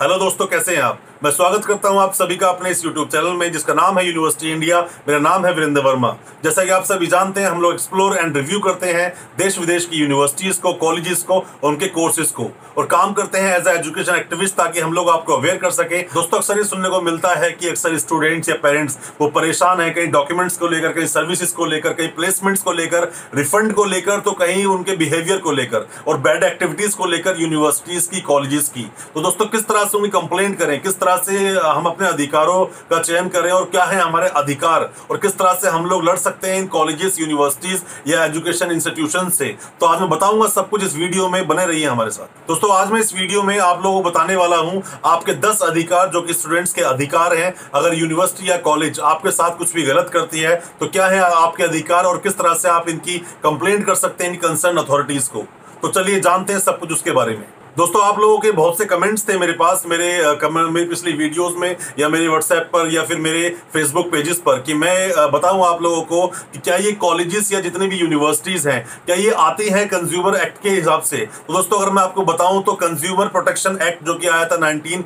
Hello दोस्तों कैसे हैं आप? मैं स्वागत करता हूँ आप सभी का अपने इस YouTube चैनल में, जिसका नाम है यूनिवर्सिटी इंडिया मेरा नाम है वीरेंद्र वर्मा जैसा कि आप सभी जानते हैं, हम लोग एक्सप्लोर एंड रिव्यू करते हैं देश विदेश की यूनिवर्सिटीज को कॉलेजेस को और उनके कोर्सेज को। और काम करते हैं एज ए एजुकेशन एक्टिविस्ट ताकि हम लोग आपको अवेयर कर सके। दोस्तों, अक्सर ये सुनने को मिलता है कि अक्सर स्टूडेंट्स या पेरेंट्स वो परेशान है, कहीं डॉक्यूमेंट्स को लेकर, कहीं सर्विसेज़ को लेकर, कहीं प्लेसमेंट्स को लेकर रिफंड को लेकर तो कहीं उनके बिहेवियर को लेकर और बैड एक्टिविटीज़ को लेकर यूनिवर्सिटीज की कॉलेजेस की। तो दोस्तों, किस तरह से उनकी कंप्लेंट करें, किस तरह से हम अपने अधिकारों का चयन करें और क्या है हमारे अधिकार और किस तरह से हम लोग लड़ सकते हैं इन कॉलेजेस यूनिवर्सिटीज या एजुकेशन इंस्टीट्यूशन से? तो आज मैं बताऊँगा सब कुछ इस वीडियो में, बने रहिए हमारे साथ। दोस्तों, आज मैं इस वीडियो में आप लोगों को बताने वाला हूँ, आपके दस अधिकार जो कि स्टूडेंट्स के अधिकार हैं। अगर यूनिवर्सिटी या कॉलेज आपके साथ कुछ भी गलत करती है तो क्या है आपके अधिकार और किस तरह से आप इनकी कंप्लेंट कर सकते हैं इन कंसर्न अथॉरिटीज को? तो चलिए जानते हैं सब कुछ उसके बारे में। दोस्तों, आप लोगों के बहुत से कमेंट्स थे मेरे पास, मेरे कमेंट मेरी पिछली वीडियोस में, या मेरे व्हाट्सएप पर, या फिर मेरे फेसबुक पेजेस पर, कि मैं बताऊँ आप लोगों को कि क्या ये कॉलेजेस या जितने भी यूनिवर्सिटीज़ हैं, क्या ये आती हैं कंज्यूमर एक्ट के हिसाब से? तो दोस्तों, अगर मैं आपको बताऊँ तो कंज्यूमर प्रोटेक्शन एक्ट जो कि आया था नाइनटीन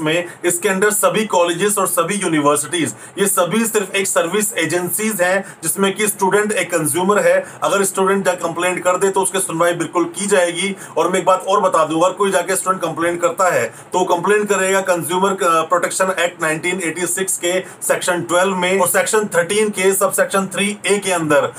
में, इसके अंडर सभी कॉलेजेस और सभी यूनिवर्सिटीज़ ये सभी सिर्फ़ एक सर्विस एजेंसीज हैं, जिसमें कि स्टूडेंट एक कंज्यूमर है। अगर स्टूडेंट कंप्लेंट कर दे तो उसकी सुनवाई बिल्कुल की जाएगी। और मैं एक बात और बता दूँ अगर कोई जाके स्टूडेंट कंप्लेंट करता है तो कंप्लेन करेगा कंज्यूमर प्रोटेक्शन एक्ट 1986 के सेक्शन 12 में और सेक्शन 13 के सब सेक्शन 3 ए के अंदर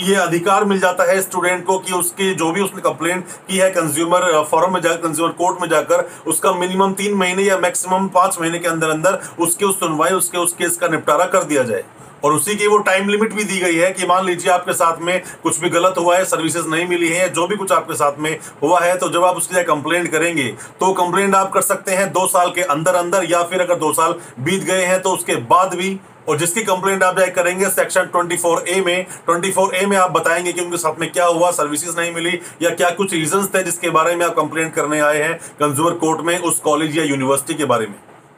ये अधिकार मिल जाता है स्टूडेंट को कि उसकी जो भी उसने कंप्लेंट की है कंज्यूमर फॉरम में जाकर कंज्यूमर कोर्ट में जाकर, उसका मिनिमम तीन महीने या मैक्सिमम पाँच महीने के अंदर अंदर उसकी उस सुनवाई, उसके उस केस का निपटारा कर दिया जाए। और उसी की वो टाइम लिमिट भी दी गई है कि मान लीजिए आपके साथ में कुछ भी गलत हुआ है सर्विसेज़ नहीं मिली है, जो भी कुछ आपके साथ में हुआ है तो जब आप उसके लिए कंप्लेंट करेंगे तो कंप्लेंट आप कर सकते हैं दो साल के अंदर अंदर या फिर अगर दो साल बीत गए हैं तो उसके बाद भी। और जिसकी कंप्लेंट आप जाए करेंगे सेक्शन 24 ए में 24 ए में आप बताएँगे कि उनके साथ में क्या हुआ सर्विसेज़ नहीं मिली, या क्या कुछ रीजंस थे जिसके बारे में आप कंप्लेंट करने आए हैं कंज्यूमर कोर्ट में, उस कॉलेज या यूनिवर्सिटी के बारे में।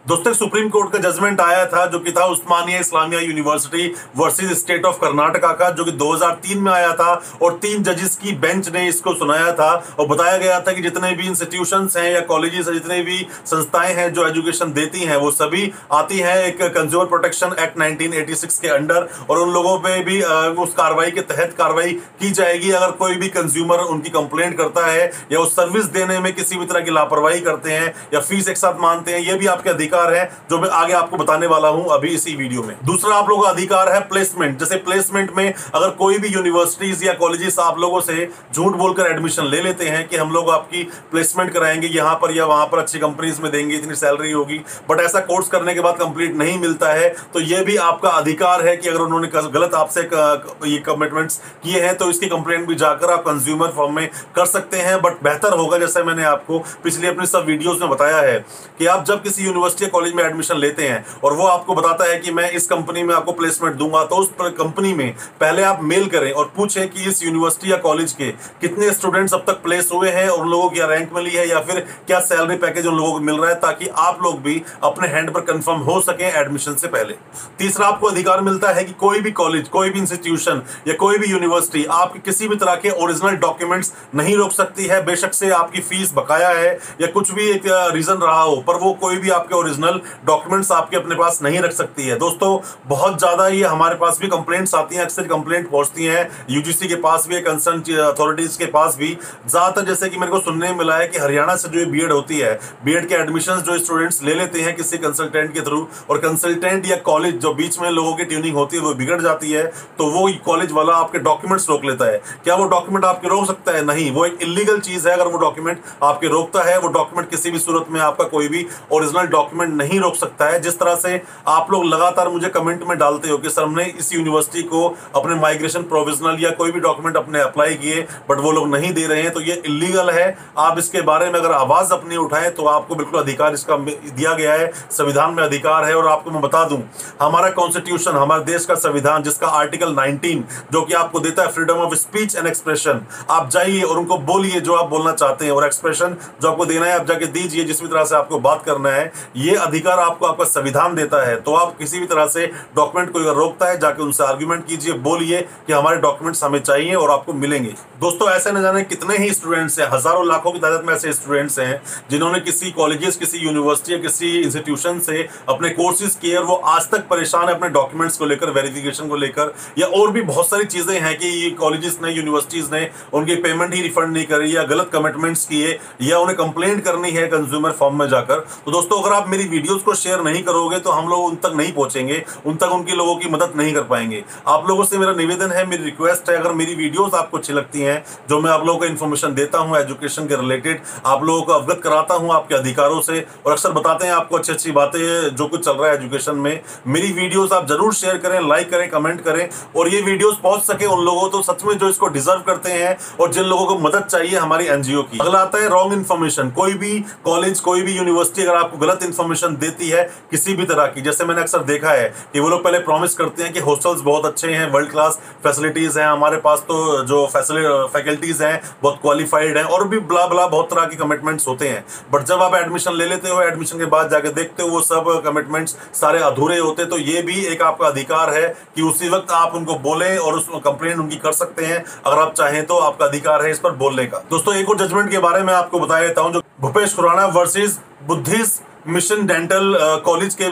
दोस्तों सुप्रीम कोर्ट का जजमेंट आया था, जो कि था Osmania Islamia university versus state of Karnataka का, जो कि 2003 में आया था, और तीन जजेस की बेंच ने इसको सुनाया था, और बताया गया था कि जितने भी इंस्टीट्यूशन हैं या कॉलेजेस जितने भी संस्थाएँ हैं जो एजुकेशन देती हैं, वो सभी आती हैं एक कंज्यूमर प्रोटेक्शन एक्ट 1986 के अंडर, और उन लोगों पर भी उस कार्रवाई के तहत कार्रवाई की जाएगी। अगर कोई भी कंज्यूमर उनकी कंप्लेंट करता है, या उस सर्विस देने में किसी भी तरह की लापरवाही करते हैं, या फ़ीस एक साथ मानते हैं, ये भी आपके अधिकार अधिकार है, जो मैं आगे आपको बताने वाला हूँ अभी इसी वीडियो में। दूसरा आप लोगों का अधिकार है प्लेसमेंट जैसे प्लेसमेंट में अगर कोई भी यूनिवर्सिटीज या कॉलेजेस आप लोगों से झूठ बोलकर एडमिशन ले लेते हैं कि हम लोग आपकी प्लेसमेंट कराएँगे, यहाँ पर या वहाँ पर अच्छी कंपनीज़ में देंगे, इतनी सैलरी होगी बट ऐसा कोर्स करने के बाद कंप्लीट नहीं मिलता है तो यह भी आपका अधिकार है कि अगर उन्होंने गलत आपसे ये कमिटमेंट्स किए हैं तो इसकी कंप्लेंट भी जाकर आप कंज्यूमर फॉर्म में कर सकते हैं बट बेहतर होगा, जैसे मैंने आपको पिछले अपने सब वीडियोस में बताया है, कि आप जब किसी यूनिवर्सिटी कॉलेज में एडमिशन लेते हैं और वो आपको बताता है कि मैं इस कंपनी में आपको प्लेसमेंट दूँगा तो उस कंपनी में पहले आप मेल करें और पूछें कि इस यूनिवर्सिटी या कॉलेज के कितने स्टूडेंट्स अब तक प्लेस हुए हैं और उन लोगों की रैंक मिली है या फिर क्या सैलरी पैकेज उन लोगों को मिल रहा है ताकि आप लोग भी अपने हैंड पर कंफर्म हो सके एडमिशन से पहले। तीसरा, आपको अधिकार मिलता है कि कोई भी कॉलेज कोई भी इंस्टीट्यूशन या कोई भी यूनिवर्सिटी आपके किसी भी तरह के ओरिजिनल डॉक्यूमेंट्स नहीं रोक सकती है। बेशक से आपकी फ़ीस बकाया है या कुछ भी एक रीजन रहा हो, पर वो कोई भी आपके ओरिजिनल डॉक्यूमेंट्स आपके अपने पास नहीं रख सकती है। दोस्तों, बहुत ज़्यादा ये हमारे पास भी कंप्लेंट्स आती हैं, अक्सर कंप्लेंट पहुँचती हैं। यूजीसी के पास भी कंसर्न अथॉरिटीज के पास भी। ज़्यादातर जैसे कि मेरे को सुनने में मिला है कि हरियाणा से जो बी होती है बी के एडमिशन जो स्टूडेंट्स ले लेते हैं किसी कंसल्टेंट के थ्रू और कंसल्टेंट या कॉलेज जो बीच में लोगों की ट्यूनिंग होती है, वो बिगड़ जाती है तो वो कॉलेज वाला आपके डॉक्यूमेंट्स रोक लेता है। क्या वो डॉक्यूमेंट आपके रोक सकता है? नहीं, वो एक इलीगल चीज़ है। अगर वो डॉक्यूमेंट आपके रोकता है, वो डॉक्यूमेंट किसी भी सूरत में आपका कोई भी ओरिजिनल डॉक्यूमेंट नहीं रोक सकता है। जिस तरह से आप लोग लगातार मुझे कमेंट में डालते हो कि सर हमने इस यूनिवर्सिटी को अपने माइग्रेशन प्रोविजनल या कोई भी डॉक्यूमेंट अपने अप्लाई किए बट वो लोग नहीं दे रहे हैं तो ये इलीगल है। आप इसके बारे में अगर आवाज़ अपनी उठाएँ तो आपको बिल्कुल अधिकार इसका दिया गया है। संविधान में अधिकार है और आपको मैं बता दूँ, हमारा कॉन्स्टिट्यूशन हमारे देश का संविधान, जिसका आर्टिकल 19 जो कि आपको देता है freedom of speech and expression आप जाइए और उनको बोलिए जो आप बोलना चाहते हैं, और एक्सप्रेशन जो आपको देना है, आप जाके दीजिए, जिस भी तरह से आपको बात करना है ये अधिकार आपको आपका संविधान देता है तो आप किसी भी तरह से डॉक्यूमेंट को रोकता है, जाके उनसे आर्ग्यूमेंट कीजिए, बोलिए कि हमारे डॉक्यूमेंट्स हमें चाहिए और आपको मिलेंगे। दोस्तों, ऐसे न जाने कितने ही स्टूडेंट्स हैं, हज़ारों लाखों की तादाद में ऐसे स्टूडेंट्स हैं, जिन्होंने किसी कॉलेजेस किसी यूनिवर्सिटी या किसी इंस्टीट्यूशन से अपने कोर्सेज किए और वो आज तक परेशान है अपने डॉक्यूमेंट्स को लेकर वेरिफिकेशन को लेकर, या और भी बहुत सारी चीज़ें हैं कि ये कॉलेजेस ने यूनिवर्सिटीज ने उनकी पेमेंट ही रिफंड नहीं करी या गलत कमिटमेंट्स किए या उन्हें कंप्लेंट करनी है कंज्यूमर फॉर्म में जाकर। तो दोस्तों, अगर आप मेरी वीडियोस को शेयर नहीं करोगे तो हम लोग उन तक नहीं पहुँचेंगे, उन तक उनके लोगों की मदद नहीं कर पाएँगे। आप लोगों से मेरा निवेदन है, मेरी रिक्वेस्ट है, अगर मेरी वीडियोस आपको अच्छी लगती हैं, जो मैं आप लोगों को इन्फॉर्मेशन देता हूँ एजुकेशन के रिलेटेड आप लोगों को अवगत कराता हूँ आपके अधिकारों से, और अक्सर बताते हैं आपको अच्छी अच्छी बातें, जो कुछ चल रहा है एजुकेशन में, मेरी वीडियोस आप ज़रूर शेयर करें लाइक करें कमेंट करें, और ये वीडियोस पहुँच सके उन लोगों तो सच में जो इसको डिजर्व करते हैं, और जिन लोगों को मदद चाहिए हमारी एनजीओ की। अगला आता है रॉन्ग इन्फॉर्मेशन कोई भी कॉलेज कोई भी यूनिवर्सिटी अगर आपको गलत इन्फॉर्मेशन देती है किसी भी तरह की। जैसे मैंने अक्सर देखा है कि वो लोग पहले प्रॉमिस करते हैं कि हॉस्टल्स बहुत अच्छे हैं वर्ल्ड क्लास फैसिलिटीज़ हैं, हमारे पास तो जो फैकल्टीज हैं, बहुत क्वालिफाइड हैं और भी ब्ला ब्ला बहुत तरह के कमिटमेंट्स होते हैं। बट जब आप एडमिशन ले लेते हो एडमिशन के बाद जाके देखते हो वो सब कमिटमेंट्स सारे अधूरे होते तो ये भी एक आपका अधिकार है कि उसी वक्त आप उनको बोले और उस कंप्लेन उनकी कर सकते हैं। अगर आप चाहें तो आपका अधिकार है इस पर बोलने का। दोस्तों, एक और जजमेंट के बारे में आपको बता देता हूँ, जो Bhupesh Khurana versus Buddhist mission dental college के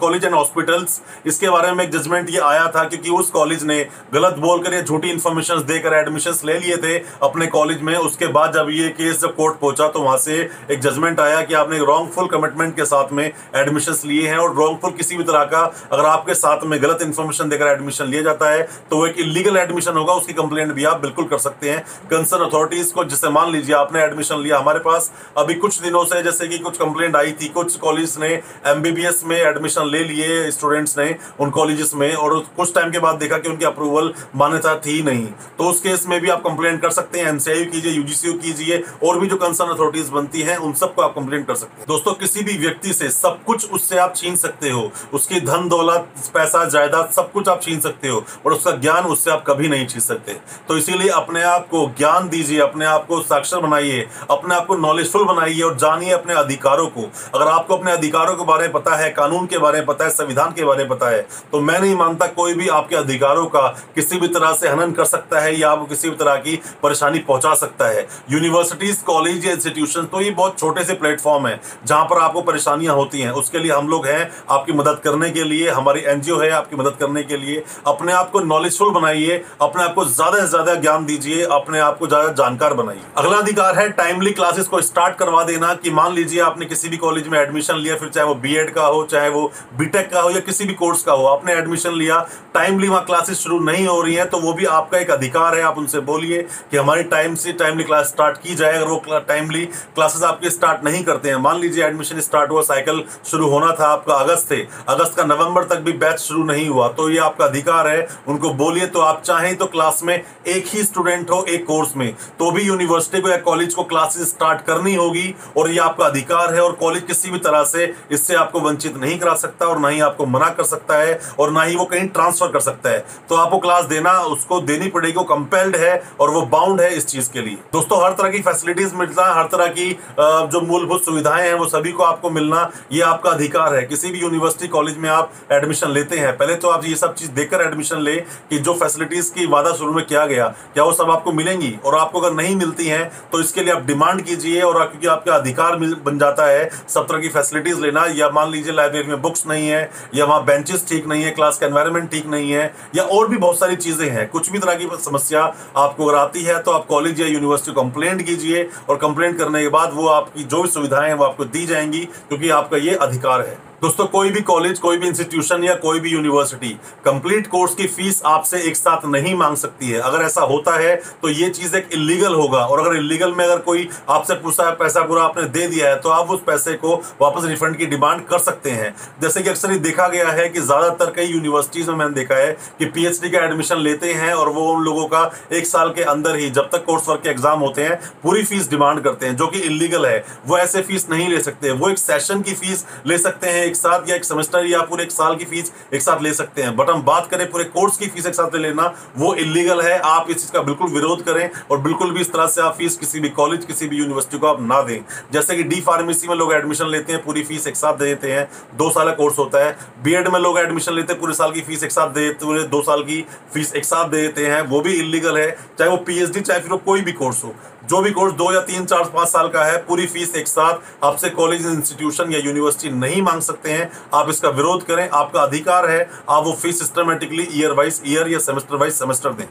कॉलेज एंड हॉस्पिटल्स, इसके बारे में एक जजमेंट ये आया था क्योंकि उस कॉलेज ने गलत बोलकर ये झूठी इन्फॉर्मेशन देकर एडमिशन ले लिए थे अपने कॉलेज में। उसके बाद जब ये केस जब कोर्ट पहुँचा तो वहाँ से एक जजमेंट आया कि आपने रॉन्गफुल कमिटमेंट के साथ में एडमिशन लिए हैं और रॉन्गफुल किसी भी तरह का अगर आपके साथ में गलत इन्फॉर्मेशन देकर एडमिशन लिया जाता है तो वो एक इलीगल एडमिशन होगा। उसकी कंप्लेंट भी आप बिल्कुल कर सकते हैं। कंसर्न अथॉरिटीज को जिससे मान लीजिए आपने एडमिशन लिया हमारे पास, अभी कुछ दिनों से जैसे कि कुछ कंप्लेंट आई थी, कुछ कॉलेज ने एमबीबीएस में एडमिशन ले लिए स्टूडेंट्स ने उन कॉलेजेस में और कुछ टाइम के बाद देखा कि उनकी अप्रूवल मान्यता थी नहीं। तो उस केस में भी आप कंप्लेन कर सकते हैं एनसीआई कीजिए यूजीसी कीजिए, और भी जो कंसर्न अथॉरिटीज बनती हैं, उन सबको आप कंप्लेन कर सकते हैं। दोस्तों, किसी भी व्यक्ति से सब कुछ उससे आप छीन सकते हो। उसकी धन, दौलत, पैसा, जायदाद सब कुछ आप छीन सकते हो, और उसका ज्ञान उससे आप कभी नहीं छीन सकते। तो इसीलिए अपने आप को ज्ञान दीजिए, अपने आप को साक्षर बनाइए, अपने आप को नॉलेजफुल बनाइए और जानिए अपने अधिकारों को। अगर आपको अपने अधिकारों के बारे में पता है, कानून के बारे में पता है, संविधान के बारे में पता है तो मैं नहीं मानता कोई भी आपके अधिकारों का किसी भी तरह से हनन कर सकता है या आपको किसी भी तरह की परेशानी पहुँचा सकता है। यूनिवर्सिटीज कॉलेज या इंस्टीट्यूशन तो ये बहुत छोटे से प्लेटफॉर्म है, जहाँ पर आपको परेशानियाँ होती हैं। उसके लिए हम लोग हैं, आपकी मदद करने के लिए, हमारी एनजीओ है, आपकी मदद करने के लिए। अपने आप को नॉलेजफुल बनाइए, अपने आप को ज़्यादा से ज़्यादा ज्ञान दीजिए, अपने आप को ज़्यादा जानकार बनाइए। अगला अधिकार है टाइमली क्लासेस को स्टार्ट करवा देना कि मान लीजिए आपने किसी भी कॉलेज में एडमिशन लिया, फिर चाहे वो बीएड का हो, चाहे वो बीटेक का हो या किसी भी कोर्स का हो, आपने एडमिशन लिया टाइमली वहाँ क्लासेस शुरू नहीं हो रही हैं तो वो भी आपका एक अधिकार है, आप उनसे बोलिए कि हमारी टाइम से टाइमली क्लास स्टार्ट की जाए। अगर वो टाइमली क्लासेस आपके स्टार्ट नहीं करते हैं, मान लीजिए एडमिशन स्टार्ट हुआ साइकिल शुरू होना था आपका अगस्त से, अगस्त का नवंबर तक भी बैच शुरू नहीं हुआ तो ये आपका अधिकार है, उनको बोलिए तो आप चाहें तो क्लास में एक ही स्टूडेंट हो एक कोर्स में तो भी यूनिवर्सिटी को या कॉलेज को क्लासेस स्टार्ट करनी होगी, और ये आपका अधिकार है, और कॉलेज किसी भी तरह से इससे आपको वंचित नहीं करा सकता और ना ही आपको मना कर सकता है और ना ही वो कहीं ट्रांसफ़र कर सकता है। तो आपको क्लास देना, उसको देनी पड़ेगी, वो कंपेल्ड है और वो बाउंड है इस चीज़ के लिए। दोस्तों, हर तरह की फैसिलिटीज़ मिलता है, हर तरह की जो मूलभूत सुविधाएँ हैं, वो सभी को आपको मिलना, ये आपका अधिकार है। किसी भी यूनिवर्सिटी कॉलेज में आप एडमिशन लेते हैं, पहले तो आप ये सब चीज़ देखकर एडमिशन ले कि जो फैसिलिटीज़ की वादा शुरू में किया गया, क्या वो सब आपको मिलेंगी? और आपको अगर नहीं मिलती हैं तो इसके लिए आप डिमांड कीजिए और क्योंकि आपका अधिकार बन जाता है, सब तरह की फैसिलिटीज़ लेना, या मान लीजिए लाइब्रेरी में बुक्स नहीं है, या वहाँ बेंचेस ठीक नहीं है क्लास का एनवायरनमेंट ठीक नहीं है, या और भी बहुत सारी चीज़ें हैं, कुछ भी तरह की समस्या आपको अगर आती है तो आप कॉलेज या यूनिवर्सिटी कंप्लेंट कीजिए, और कंप्लेंट करने के बाद वो आपकी जो भी सुविधाएँ हैं, वो आपको दी जाएँगी, क्योंकि आपका ये अधिकार है। दोस्तों, कोई भी कॉलेज कोई भी इंस्टीट्यूशन या कोई भी यूनिवर्सिटी कंप्लीट कोर्स की फ़ीस आपसे एक साथ नहीं मांग सकती है। अगर ऐसा होता है तो ये चीज़ एक इलीगल होगा। और अगर इलीगल में अगर कोई आपसे पूछा है, पैसा पूरा आपने दे दिया है तो आप उस पैसे को वापस रिफंड की डिमांड कर सकते हैं। जैसे कि अक्सर देखा गया है कि ज़्यादातर कई यूनिवर्सिटीज में मैंने देखा है कि पीएचडी का एडमिशन लेते हैं और वो उन लोगों का एक साल के अंदर ही, जब तक कोर्स वर्क के एग्ज़ाम होते हैं, पूरी फ़ीस डिमांड करते हैं, जो कि इलीगल है। वो ऐसे फ़ीस नहीं ले सकते। वो एक सेशन की फ़ीस ले सकते हैं एक साथ या एक सेमेस्टर या पूरे एक साल की फ़ीस एक साथ ले सकते हैं। बट हम बात करें पूरे कोर्स की फ़ीस एक साथ लेना, वो इलीगल है। आप इस चीज़ का बिल्कुल विरोध करें और बिल्कुल भी इस तरह से आप फ़ीस किसी भी कॉलेज किसी भी यूनिवर्सिटी को आप ना दें। जैसे कि डी फार्मेसी में लोग एडमिशन लेते हैं, पूरी फ़ीस एक साथ दे देते हैं। दो साल का कोर्स होता है। बीएड में लोग एडमिशन लेते हैं, पूरे साल की फ़ीस एक साथ दे पूरे दो साल की फ़ीस एक साथ दे देते हैं। वो भी इलीगल है। चाहे वो पीएचडी चाहे फिर कोई भी कोर्स हो। जो भी कोर्स दो या तीन, चार, पाँच साल का है, पूरी फ़ीस एक साथ आपसे कॉलेज, इंस्टीट्यूशन या यूनिवर्सिटी नहीं मांग सकते हैं। आप इसका विरोध करें, आपका अधिकार है, आप वो fees systematically year wise year या सेमेस्टर वाइज सेमेस्टर दें।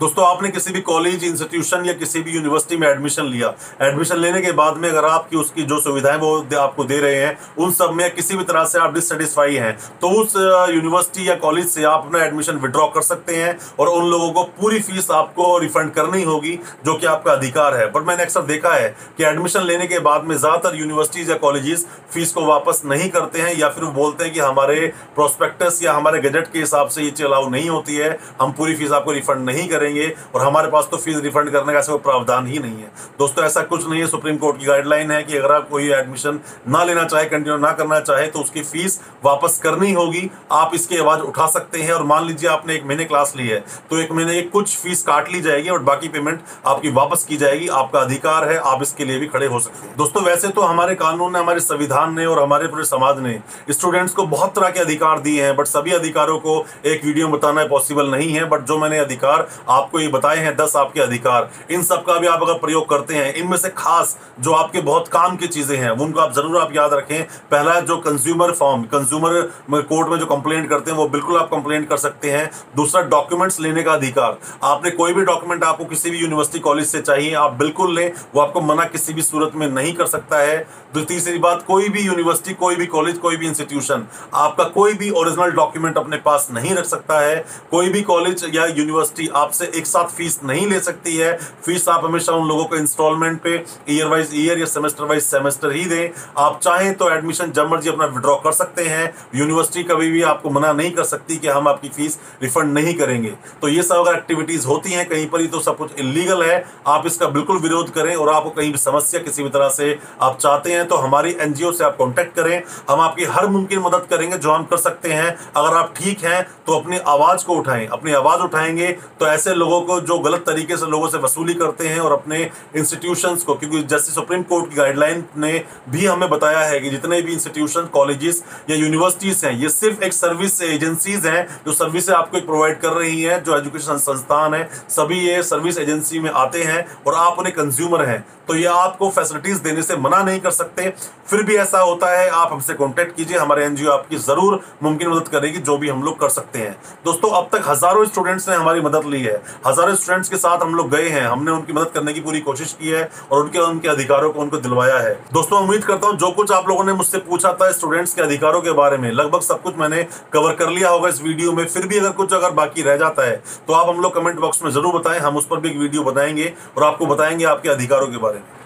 दोस्तों, आपने किसी भी कॉलेज इंस्टीट्यूशन या किसी भी यूनिवर्सिटी में एडमिशन लिया। एडमिशन लेने के बाद में अगर आपकी उसकी जो सुविधाएँ वो आपको दे रहे हैं, उन सब में किसी भी तरह से आप डिससेटिस्फाई हैं तो उस यूनिवर्सिटी या कॉलेज से आप अपना एडमिशन विड्रॉ कर सकते हैं और उन लोगों को पूरी फ़ीस आपको रिफंड करनी होगी, जो कि आपका अधिकार है। बट मैंने अक्सर देखा है कि एडमिशन लेने के बाद में ज़्यादातर यूनिवर्सिटीज़ या कॉलेजेस फ़ीस को वापस नहीं करते हैं या फिर वो बोलते हैं कि हमारे प्रोस्पेक्टस या हमारे गजट के हिसाब से ये चीज़ अलाउ नहीं होती है, हम पूरी फ़ीस आपको रिफंड नहीं करेंगे। करेंगे और हमारे पास तो फ़ीस रिफंड करने का ऐसा कोई प्रावधान ही नहीं है। दोस्तों, ऐसा कुछ नहीं है। सुप्रीम कोर्ट की गाइडलाइन है कि अगर आप कोई एडमिशन ना लेना चाहे कंटिन्यू ना करना चाहे तो उसकी फ़ीस वापस करनी होगी। आप इसकी आवाज़ उठा सकते हैं और मान लीजिए आपने एक महीने क्लास ली है तो एक महीने कुछ फ़ीस काट ली जाएगी और बाकी पेमेंट आपकी वापस की जाएगी। आपका अधिकार है, आप इसके लिए भी खड़े हो सकते हैं। दोस्तों, वैसे तो हमारे कानून ने, हमारे संविधान ने और हमारे पूरे समाज ने स्टूडेंट्स को बहुत तरह के अधिकार दिए हैं बट सभी अधिकारों को एक वीडियो में बताना पॉसिबल नहीं है। बट जो मैंने अधिकार आपको ये बताए हैं, दस आपके अधिकार। इन सब का भी आप अगर प्रयोग करते हैं, इनमें से खास जो आपके बहुत काम की चीज़ें हैं, उनको आप ज़रूर आप याद रखें। पहला जो कंज्यूमर फॉर्म कंज्यूमर कोर्ट में जो कंप्लेंट करते हैं, वो बिल्कुल आप कंप्लेंट कर सकते हैं। दूसरा डॉक्यूमेंट्स लेने का अधिकार। आपने कोई भी डॉक्यूमेंट आपको किसी भी यूनिवर्सिटी कॉलेज से चाहिए, आप बिल्कुल लें, वो आपको मना किसी भी सूरत में नहीं कर सकता है। तीसरी बात, कोई भी यूनिवर्सिटी कोई भी कॉलेज कोई भी इंस्टीट्यूशन आपका कोई भी ओरिजिनल डॉक्यूमेंट अपने पास नहीं रख सकता है। कोई भी कॉलेज या यूनिवर्सिटी आपसे एक साथ फ़ीस नहीं ले सकती है। फ़ीस आप हमेशा उन लोगों को इंस्टॉलमेंट पे ईयर वाइज ईयर या सेमेस्टर वाइज सेमेस्टर ही दें। आप चाहें तो एडमिशन जब मर्ज़ी अपना विड्रॉ कर सकते हैं। यूनिवर्सिटी कभी भी आपको मना नहीं कर सकती कि हम आपकी फ़ीस रिफंड नहीं करेंगे। तो ये सब अगर एक्टिविटीज़ होती हैं कहीं पर ही तो सब कुछ इलीगल है। आप इसका बिल्कुल विरोध करें और आपको कहीं भी समस्या किसी भी तरह से आप चाहते हैं तो हमारी एनजीओ से आप कॉन्टेक्ट करें। हम आपकी हर मुमकिन मदद करेंगे जो हम कर सकते हैं। अगर आप ठीक हैं तो अपनी आवाज़ को उठाएँ। अपनी आवाज़ उठाएँगे तो ऐसे लोगों को जो गलत तरीके से लोगों से वसूली करते हैं और अपने इंस्टीट्यूशंस को, क्योंकि जस्टिस सुप्रीम कोर्ट की गाइडलाइन ने भी हमें बताया है कि जितने भी इंस्टीट्यूशन कॉलेजेस या यूनिवर्सिटीज हैं, ये सिर्फ़ एक सर्विस एजेंसीज हैं, जो सर्विस आपको प्रोवाइड कर रही हैं, जो एजुकेशन संस्थान है, सभी ये सर्विस एजेंसी में आते हैं और आप उन्हें कंज्यूमर हैं। तो ये आपको फैसिलिटीज़ देने से मना नहीं कर सकते। फिर भी ऐसा होता है, आप हमसे कॉन्टेक्ट कीजिए, हमारे एनजीओ आपकी ज़रूर मुमकिन मदद करेगी, जो भी हम लोग कर सकते हैं। दोस्तों, अब तक हज़ारों स्टूडेंट्स ने हमारी मदद ली है। हज़ारों स्टूडेंट्स के साथ हम लोग गए हैं। हमने उनकी मदद करने की पूरी कोशिश की है और उनके उनके अधिकारों को उनको दिलवाया है। दोस्तों, उम्मीद करता हूँ जो कुछ आप लोगों ने मुझसे पूछा था स्टूडेंट्स के अधिकारों के बारे में, लगभग सब कुछ मैंने कवर कर लिया होगा इस वीडियो में। फिर भी अगर कुछ अगर बाकी रह जाता है तो आप हम लोग कमेंट बॉक्स में ज़रूर बताएँ। हम उस पर भी एक वीडियो बनाएँगे और आपको बताएँगे आपके अधिकारों के बारे में।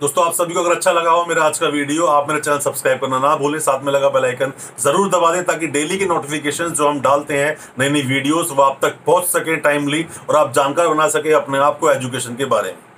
दोस्तों, आप सभी को अगर अच्छा लगा हो मेरा आज का वीडियो, आप मेरा चैनल सब्सक्राइब करना ना भूलें। साथ में लगा बेल आइकन ज़रूर दबा दें ताकि डेली के नोटिफिकेशन जो हम डालते हैं नई नई वीडियोस वो आप तक पहुँच सके टाइमली और आप जानकार बना सके अपने आप को एजुकेशन के बारे में।